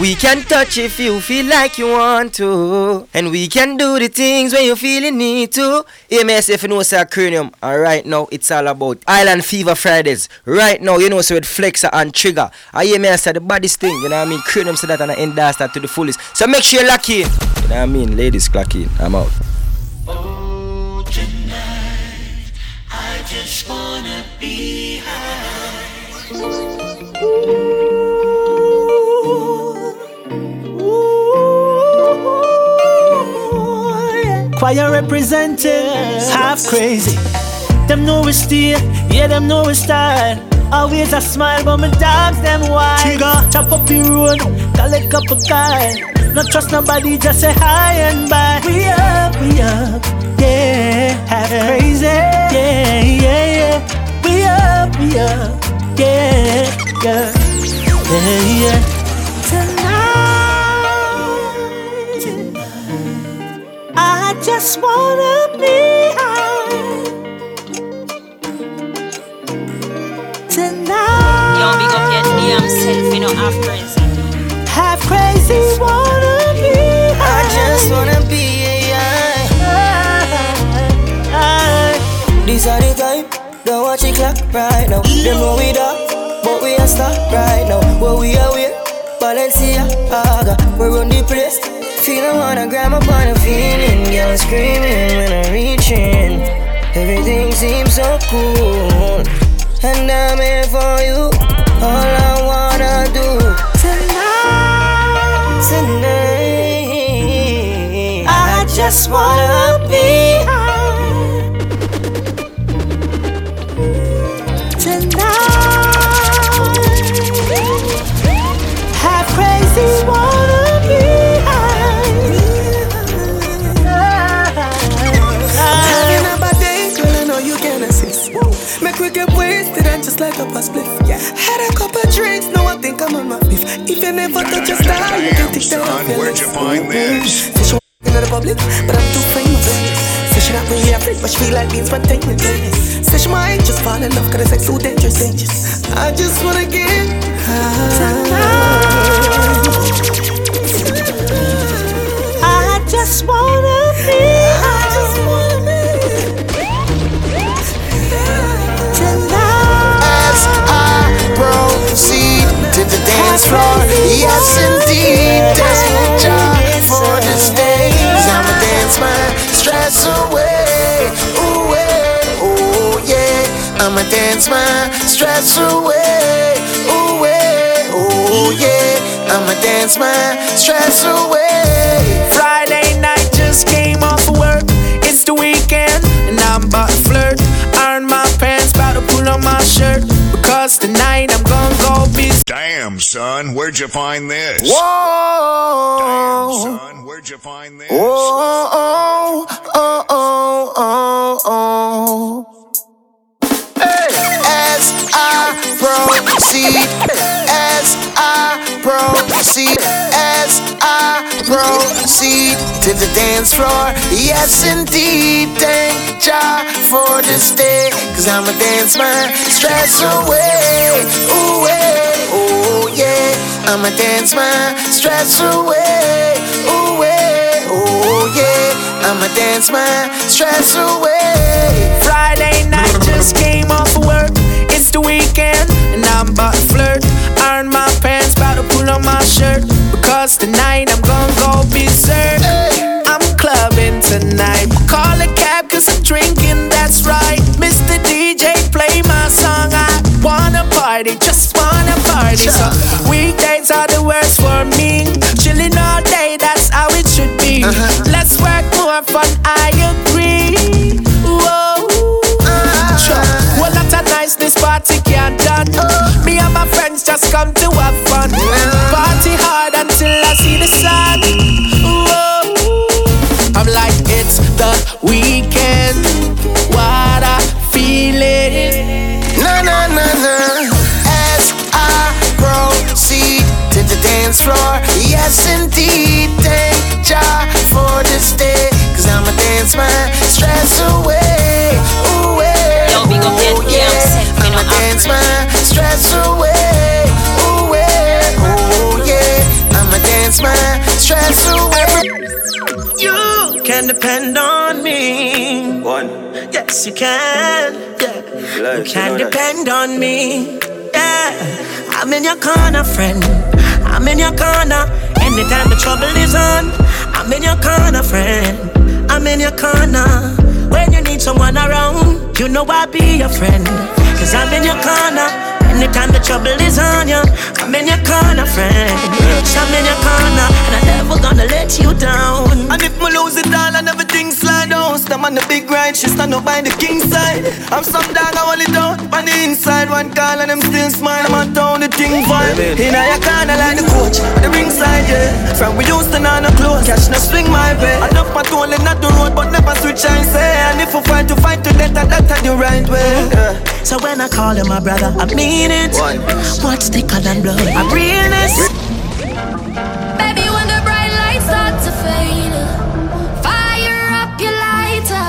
We can touch if you feel like you want to. And we can do the things when you feel you need to. AMS if you know say cranium. And right now it's all about Island Fever Fridays. Right now, you know, so with Flexer and Trigger. I say the baddest thing, you know what I mean? Cranium said that and I endorse that to the fullest. So make sure you're lucky. You know what I mean? Ladies, clock in. I'm out. Oh, tonight, Choir representing half crazy. Them know we steal, yeah, them know we style. Always a smile, but my dogs them white. Trigger, chop up the road, collect up a kind. Not trust nobody, just say hi and bye. We up, we up, yeah, half crazy, yeah, yeah, yeah. We up, we up, yeah, yeah, yeah, yeah. I just wanna be high tonight. Yo, big up your damn self, you know, half crazy. Half crazy, wanna be high. I just wanna be high. These are the time, don't watch it clock right now. Them know we up, but we are stuck right now. Where we are, we Balenciaga, we run the place. Feel I wanna grab up on a feeling, girl screaming when I'm reaching. Everything seems so cool, and I'm here for you. All I wanna do tonight, tonight. I just wanna be fifth. Never touch a star, you can take that off your Where'd you find this? Say she in the public, but I'm too famous. Say she not really a freak, but she feel like being spontaneous. Say she might just fall in love, cause it's like so dangerous, dangerous. I just wanna get high. I just wanna be yes indeed, thank God for this day. I'ma dance my stress away, ooh yeah, oh yeah. I'ma dance my stress away, ooh yeah, yeah. I'ma dance my stress away. Friday night just came off work. It's the weekend, and I'm about to flirt. Iron my pants, about to pull on my shirt. Because tonight I'm gonna go be. Son, where'd you find this? Whoa. Damn, son, where'd you find this? Oh, oh, oh, oh, oh, oh. Hey. As I proceed, as I proceed, as I proceed to the dance floor, yes indeed, thank Jah for this day, cause I'ma dance my stress away, ooh, eh, yeah, oh yeah, I'ma dance my stress away, ooh, eh, yeah, oh yeah, I'ma dance my stress away. Friday night just came off work. It's the weekend, and I'm about to flirt. Shirt. Because tonight I'm gonna go berserk. I'm clubbing tonight. Call a cab, cause I'm drinking, that's right. Mr. DJ, play my song. I wanna party, just wanna party. So weekdays are the worst for me. Chilling all day, that's how it should be. Uh-huh. Let's work more fun, I agree. Whoa. Uh-huh. Sure. Well, not a nice this party can't done. Uh-huh. Me and my friends just come to have fun. You can depend on me. One. Yes, you can. Yeah. You can depend on me. Yeah. I'm in your corner, friend. I'm in your corner. Anytime the trouble is on, I'm in your corner, friend. I'm in your corner. When you need someone around, you know I'll be your friend. Cause I'm in your corner. Anytime the trouble is on you, I'm in your corner, friend. I'm in your corner, never gonna let you down. And if me lose it all and everything slide down, stand on the big ride, she stand up by the king side. I'm some dog, I hold it down on the inside. One call and them still smile, I'm on town, the thing vibe. In your corner like the coach, on the ringside, yeah. From we used to know no close, catch no swing my way. Enough patrol in not the road, but never switch and say. And if we fight to fight to death, that's the right way. Yeah. So when I call you my brother, I mean it. One. What's thicker than blood? I'm realness. Baby, when the bright lights start to fade, fire up your lighter,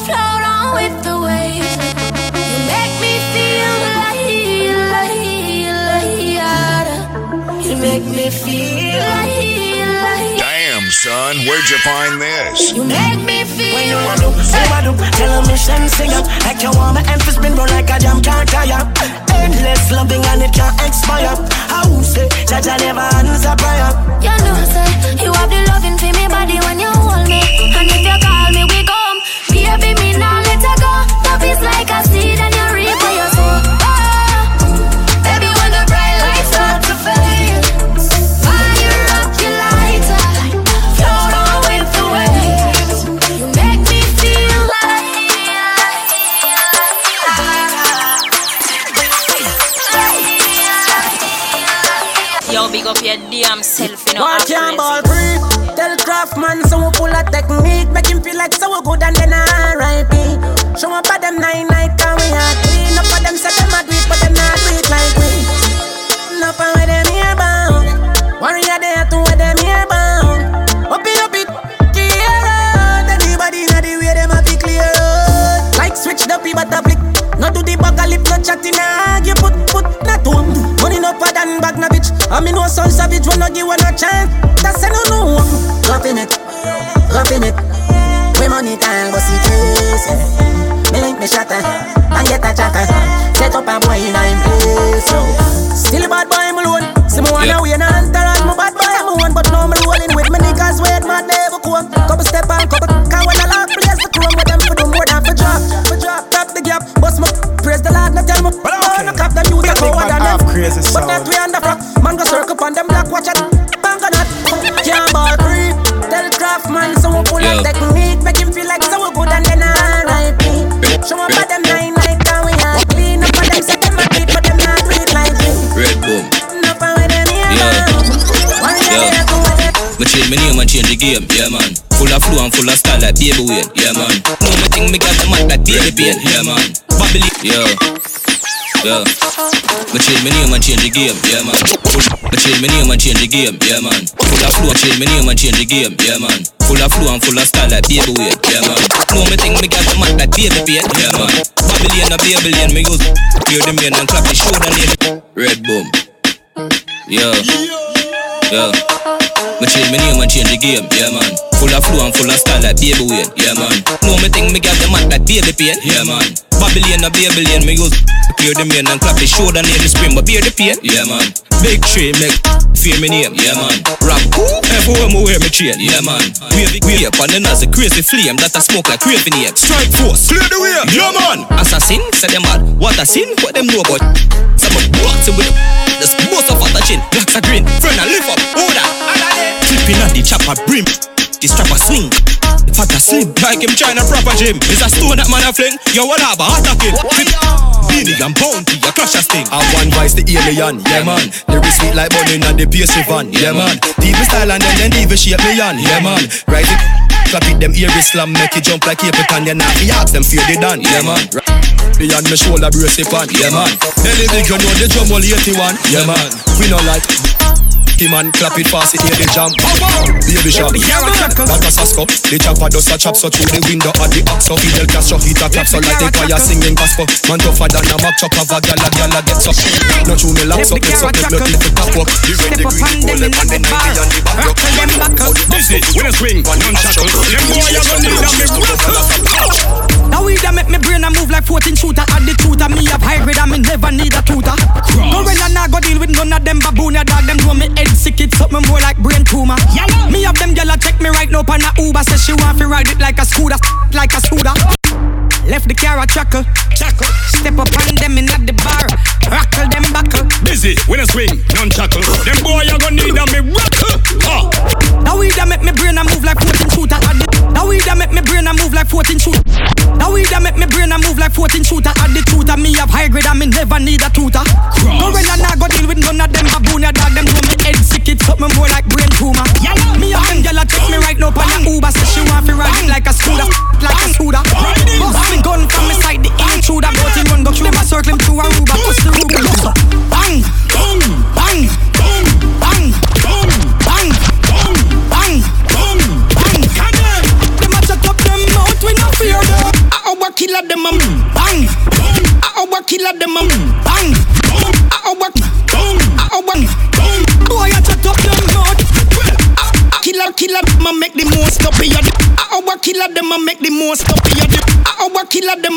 float on with the waves. You make me feel light, light, light. You make me feel light, light. Damn, son, where'd you find this? You make me feel. When you want to, say what do, tell a mission sing up. Like you want my emphasis spin roll like a jam can't tire. Endless loving and it can't expire. How say, Judge I never answer prayer. You know, say you have the loving for me body when you hold me, and if you call me, we come. Me now let her go. Love is like a mean no son savage, when no give one a chance. That's a no no. Roughing it, roughing it. We money time, see case. Me link me shatter, and get a chatter. Set up a boy in a place, so. Still a bad boy, I'm alone. See me wanna win and entourage, my bad boy, I'm one. But now I'm rolling with me niggas, wait, my never come. Couple step and couple, can when I lock, place the chrome with them for do more than for drop. For drop, tap the gap, bust my praise the Lord, not tell me. Oh, no cap them a coward and them. crazy But not we on the front, man go circle on them black watch it. Bang on that, can't ball free. Tell Craftman so we pull Yeah. a technique, make him feel like so we good and then I R.I.P. Show up at them nine night and we are clean up for them, say them a beat, but them not do like me. Red boom. Enough of where them here Yeah. Yeah. year to where them Me change my name and change the game, yeah man. Full of flow and full of style like baby Wayne, yeah man. No me think me got the mic like baby pain, yeah man. Babylon, yeah. Yeah. Me change my name and change the game, yeah man. Me change my name and change the game, yeah man. Full of flow, change my name and change the game, yeah man. Full of flow and full of style like baby Wayne, yeah man. No me think me got the mic like baby pain, yeah man. Babylon a Babylon, me use clear the main and clap the shoulder name. Red boom. Yeah. Yeah. Me change my name and change the game, yeah man. Full of flow and full of style like baby Wayne, yeah man. No me think me got the man like baby pain, yeah man. Babylon a billion me use clear the main and clap the shoulder near the spring, but bear the pain, yeah man. Big tree make fear me name, yeah man. Rap? Everywhere me wear me chain, yeah man. Wave it way up and then as a crazy flame that I smoke like craving name. Strike force, clear the way, yeah man. Assassin, say them mad. What a sin, what them know about. Some of boxing with the most of a chin. Blacks are green, friend I lift up, order. Flipping at the chopper brim. The strapper swing. Fat a slim, like him trying to proper gym. Is a stone that man a fling? Yo, what up? Attacking. Beenie and bounty, a clash a sting. I one vice the alien, yeah man. Lyrics sweet like bunny and the pastry van, yeah man. People style and then then even shape me on, yeah man. Right it, clap it them ear slam, make it jump like Capitan, yeah now we ask them fear they done, yeah man. Beyond me shoulder brace it on, yeah man. Any big you know the drum all 81, yeah man. We know like him and clap it fast, it hear the jam. Baby shark, that a sasko. The chopper does a chop so through the window of the ox. So Fidel Castro hit a clap so like the choir singing gospel. Man tougher than a mock chop of a gal a gal a get so. No true me locks up, it's up, make blood little top up. The red, the green, the gold, and the 90 and the back up. Busy, when I swing, none shackle. Them boy you gonna need a me Now we that make me brain a move like 14 shooter Add the tutor, me have high grade and me never need a tutor No when I nah go deal with none of them baboon Ya dog them know me head sick it something more like brain tumor Me have them gyal check me right now on a Uber Say she want to ride it like a scooter Like a scooter Left the car a chuckle. chuckle. Step up on them in at the bar. Rockle them buckle. Busy, when I swing, none shackle. Them boy you gonna need a me rockle. That make me brain a move like 14 shooter. Now we that make me brain a move like 14 shooter. At the tutor, me have high grade and me never need a tutor. No when I nah go deal with none of them baboon. Ya dog them know me head sick it something more like brain tumor. Me have them gyal a check me right now on a Uber. Say she want to ride like a scooter, like a scooter.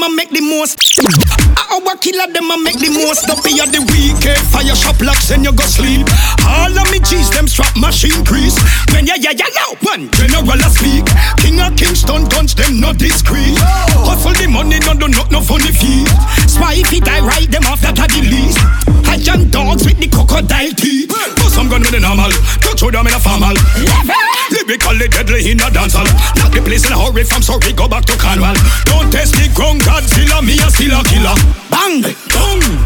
Them a make the most. Our killer, them a make the most up here. The weekend fire shop locks and you go sleep. All of me G's, them strap machine grease. When ya ya ya now one general a speak. King of Kingston guns, them not discreet. Hustle the money, no do not no funny feet. Spy if he die them off that are the. I jam dogs with the crocodile teeth. Put some gun with the normal, touch with them in a formal. Lyrically deadly in a dancehall. Knock the place in a hurry from Surrey, go back to Cornwall. Don't test the ground, Godzilla, me a still a killer. Bang, bang,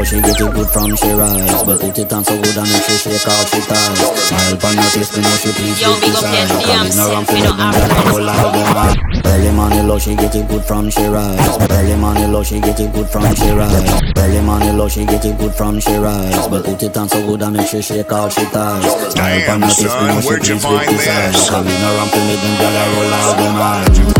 Early money low, she get it good from she rise. But put it on so good and make she shake out she ties Smile on her face, me know she pleased Yo, with big this up your eyes Coming DMC, around we feeling don't them have girl all out them back Early money low, she get it good from she rise. Early money low, she get it good from she rise. Early money low, she get it good from she rise. But put it on so good and make she shake out she ties Smile on her face, me know she where'd you pleased with find this eyes this? Coming around feeling them girl all out them eyes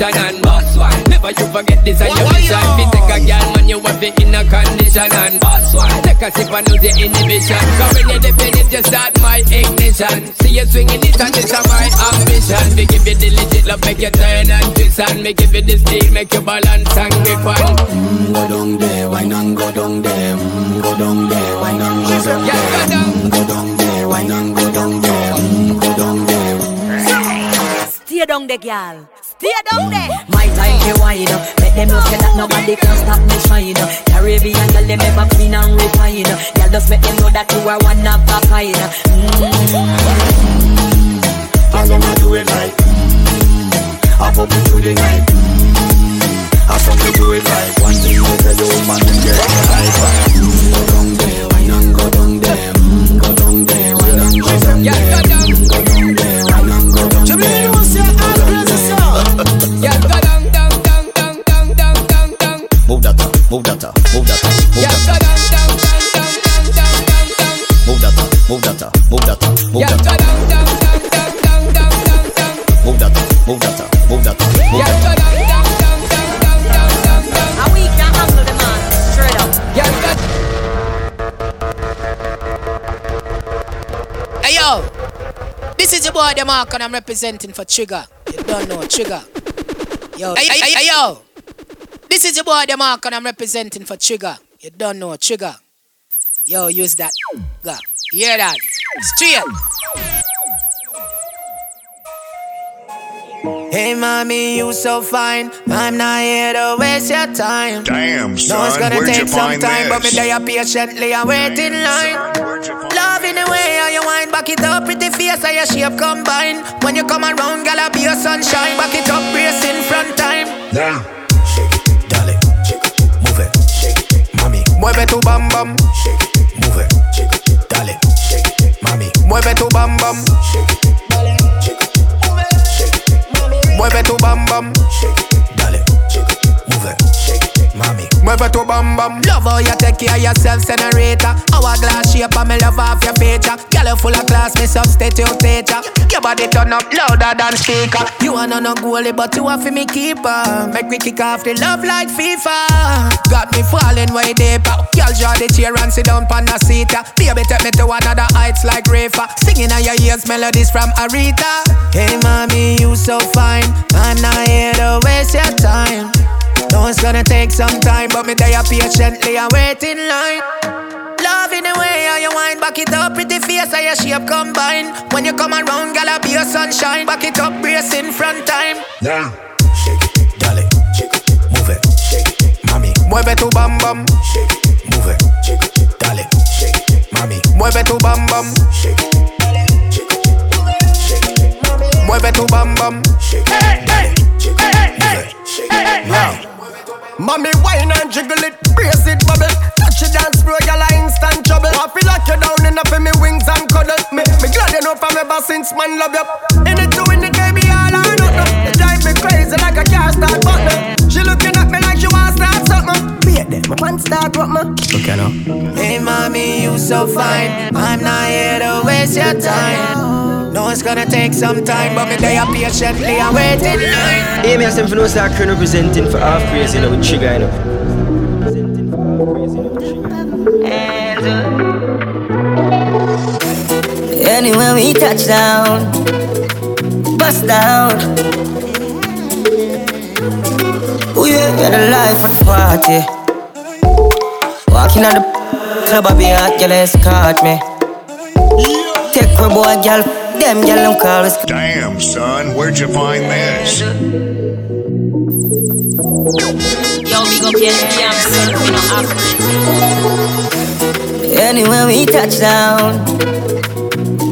position and boss one. Never you forget this and your mission. Fi take a girl, man, you have it in a condition and boss one. Take a sip and lose the inhibition. Cause when you defend it, you start my ignition. See you swinging it and this is my ambition. Me give you the legit love, make you turn and twist and me give you the steel, make you balance and grip on. mm, Go down there, wine and go down there mm, Go down there, wine and go down there mm, Go down there, wine and Stay down there, girl. Stay down there. My time to wine. Make them know say that nobody can stop me shine. Caribbean girl, them ever clean and refine. Girl, just make them know that you are one of a kind. Mm. All them a do it like mm, I pop it through the night mm, I some to do it like One thing you tell the woman is your boy Demark and I'm representing for Trigger. You don't know Trigger. Yo, hey, hey, hey, yo. This is your boy, the mark, and I'm representing for Trigger. You don't know Trigger. Yo, use that. Go. Hear that? Straight. Hey mommy, you so fine. I'm not here to waste your time. Damn, son, No, it's gonna where'd take you some find time, but me this? there patiently I wait in line. Love in the way how you wind back it up, pretty face how your shape combine. When you come around, gal, I be your sunshine. Back it up, brace in front time. Yeah. Shake it, dale, shake it, move it, shake it, mami. Mueve tu bam bam. Shake it, move it. Shake it, dale. Shake it, mami. Mueve tu bam bam. Mueve Bam. Love how you take care of yourself, generator. Hourglass shape, and me love off your feature. Girl, you full of class, me substitute teacher. Your body turn up louder than speaker. You wanna no goalie, but you want for me keeper. Make me kick off the love like FIFA. Got me falling way deeper. Girl, draw the chair and sit down on the seat. Baby, take me to another heights like Rafa. Singing on your ears melodies from Aretha. Hey, mommy, you so fine. I'm not here to waste your time. No, it's gonna take some time, but me there patiently I wait in line. Love in the way how you wind back it up, pretty face how your shape combine. When you come around, gal, I be your sunshine. Back it up, brace in front time. now shake it move it shake it Yeah. Mueve tu bam bam. Shake it, move it. Shake it, dale. Mami. Mueve tu bam bam. Mueve tu bam bam. Dale. Mami. Mommy wine and jiggle it, brace it, bubble Touch it dance floor, girl, I instant trouble I feel like you down in up in me wings and cuddle Me, me glad you know from ever since man love you In it to win it, baby, all or nothing You drive me crazy like a car start button She looking at me like she want start something Wait there, my pants start what me Okay now. Hey mommy, you so fine. I'm not here to waste your time. No, it's gonna take some time, but me there patiently I wait in line. Hey, me and for no start crane representing for half crazy, you know, with trigger, you know. Anywhere we touch down, bust down. Oh yeah, you're the life of the party. Walking at the club, I be hot, girl, escort me. Take my boy, girl, them girl, them call us. Damn, son, where'd you find this? Yo, big up your damn self, you know, African. Anywhere we touch down,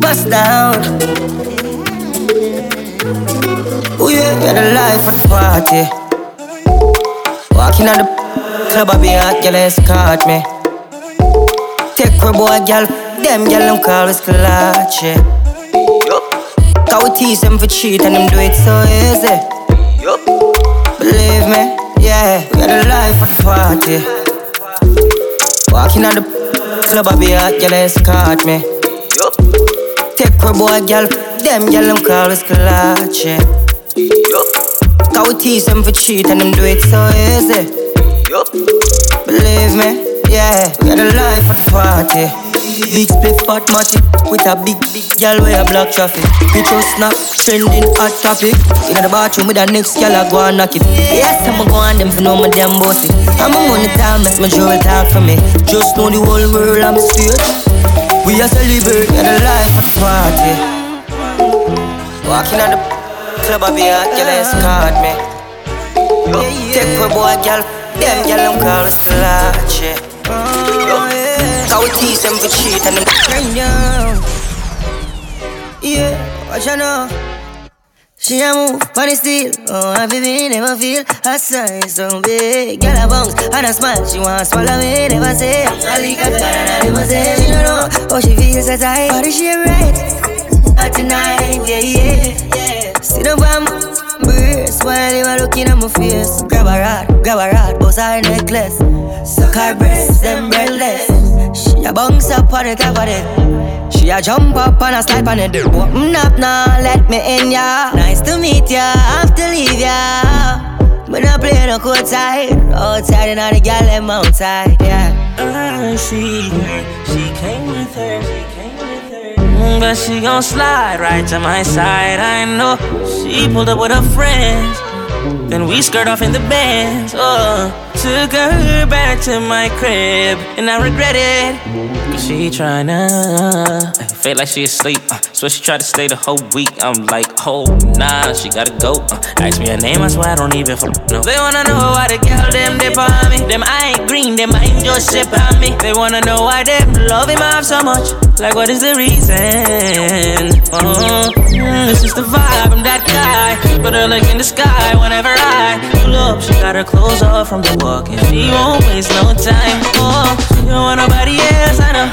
bust down. Oh yeah, you're the life of the party. Walking at the club, I be hot, girl, escort me. Take my boy, girl, them girl, them call us Kalachi. Cause we tease them for cheat and them do it so easy. Believe me, yeah, we're a life of the party. Walking at the club, I be hot, girl, escort me. Take my boy, girl, them girl, them call us Kalachi. Cause we tease them for cheat and them do it so easy. Believe me, yeah, we're a life of the party. Big split fat matty with a big big girl with a black traffic. Picture snap trending hot topic. In the bathroom with the next girl I go and knock it. Yes, I'm go on them for no my damn bossy. I'm a money time, make my jewel talk for me. Just know the whole world I'm straight. We are celebrate the life of the party. Walking at the club, I be hot, girl escort me. Take my boy, girl, them girl them call us Kalachi. Cause tease them for cheat and them right now. Yeah, what you know? She a move, funny still. Oh, I baby never feel her size so big. Girl a bounce and a smile, she want swallow me, never say. I her better than never say. She don't know how she feels so tight, but she right. But tonight, yeah, yeah. Sit up and breast while you are looking at my face. Grab a rod, grab a rod, bust her necklace. Suck her breasts, them breathless. She a bounce up on top of it. She a jump up and a slide on it. Open up now, let me in ya. Nice to meet ya, have to leave ya. But not play no court side. Outside and all the gal them outside, yeah. Uh, I see her, she came with her, she came with her. But she gon' slide right to my side. I know she pulled up with her friends. Then we skirt off in the bands. Oh, took her back to my crib, and I regret it. Cause she tryna feel like she asleep. Uh, so she tried to stay the whole week. I'm like, oh nah, she gotta go. Uh, ask me her name, I swear I don't even know. They wanna know why the girl them dip on me. Them I ain't green, them I ain't just sip on me. They wanna know why them love him off so much. Like what is the reason? Oh, mm, it's just the vibe. I'm that. Put her like in the sky whenever I pull up. She got her clothes off from the walk, and she won't waste no time. Oh, she don't want nobody else, I know.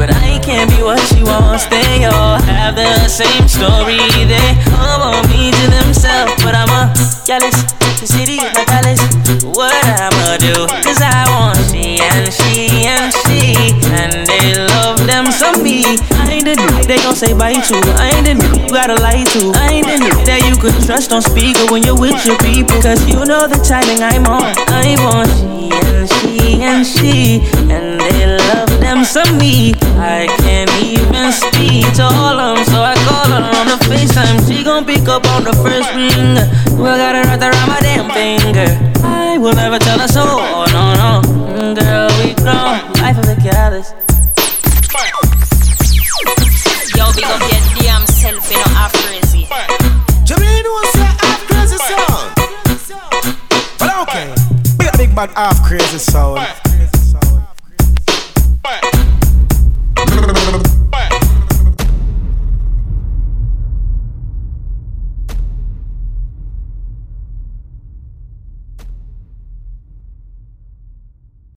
But I can't be what she wants. They all have the same story. They all want me to themselves, but I'm a jealous. The city is my palace. What I'ma do? Cause I want she and she. They gon' say bye to. I ain't the dude you gotta lie to. I ain't the dude that you could trust on speaker when you're with your people. Cause you know the timing I'm on. I want she and she and she. And they love them some me. I can't even speak to all of them. So I call her on the FaceTime. She gon' pick up on the first ring. Well, got her wrapped around my damn finger. I will never tell her so. Oh, no, no. Half crazy sound.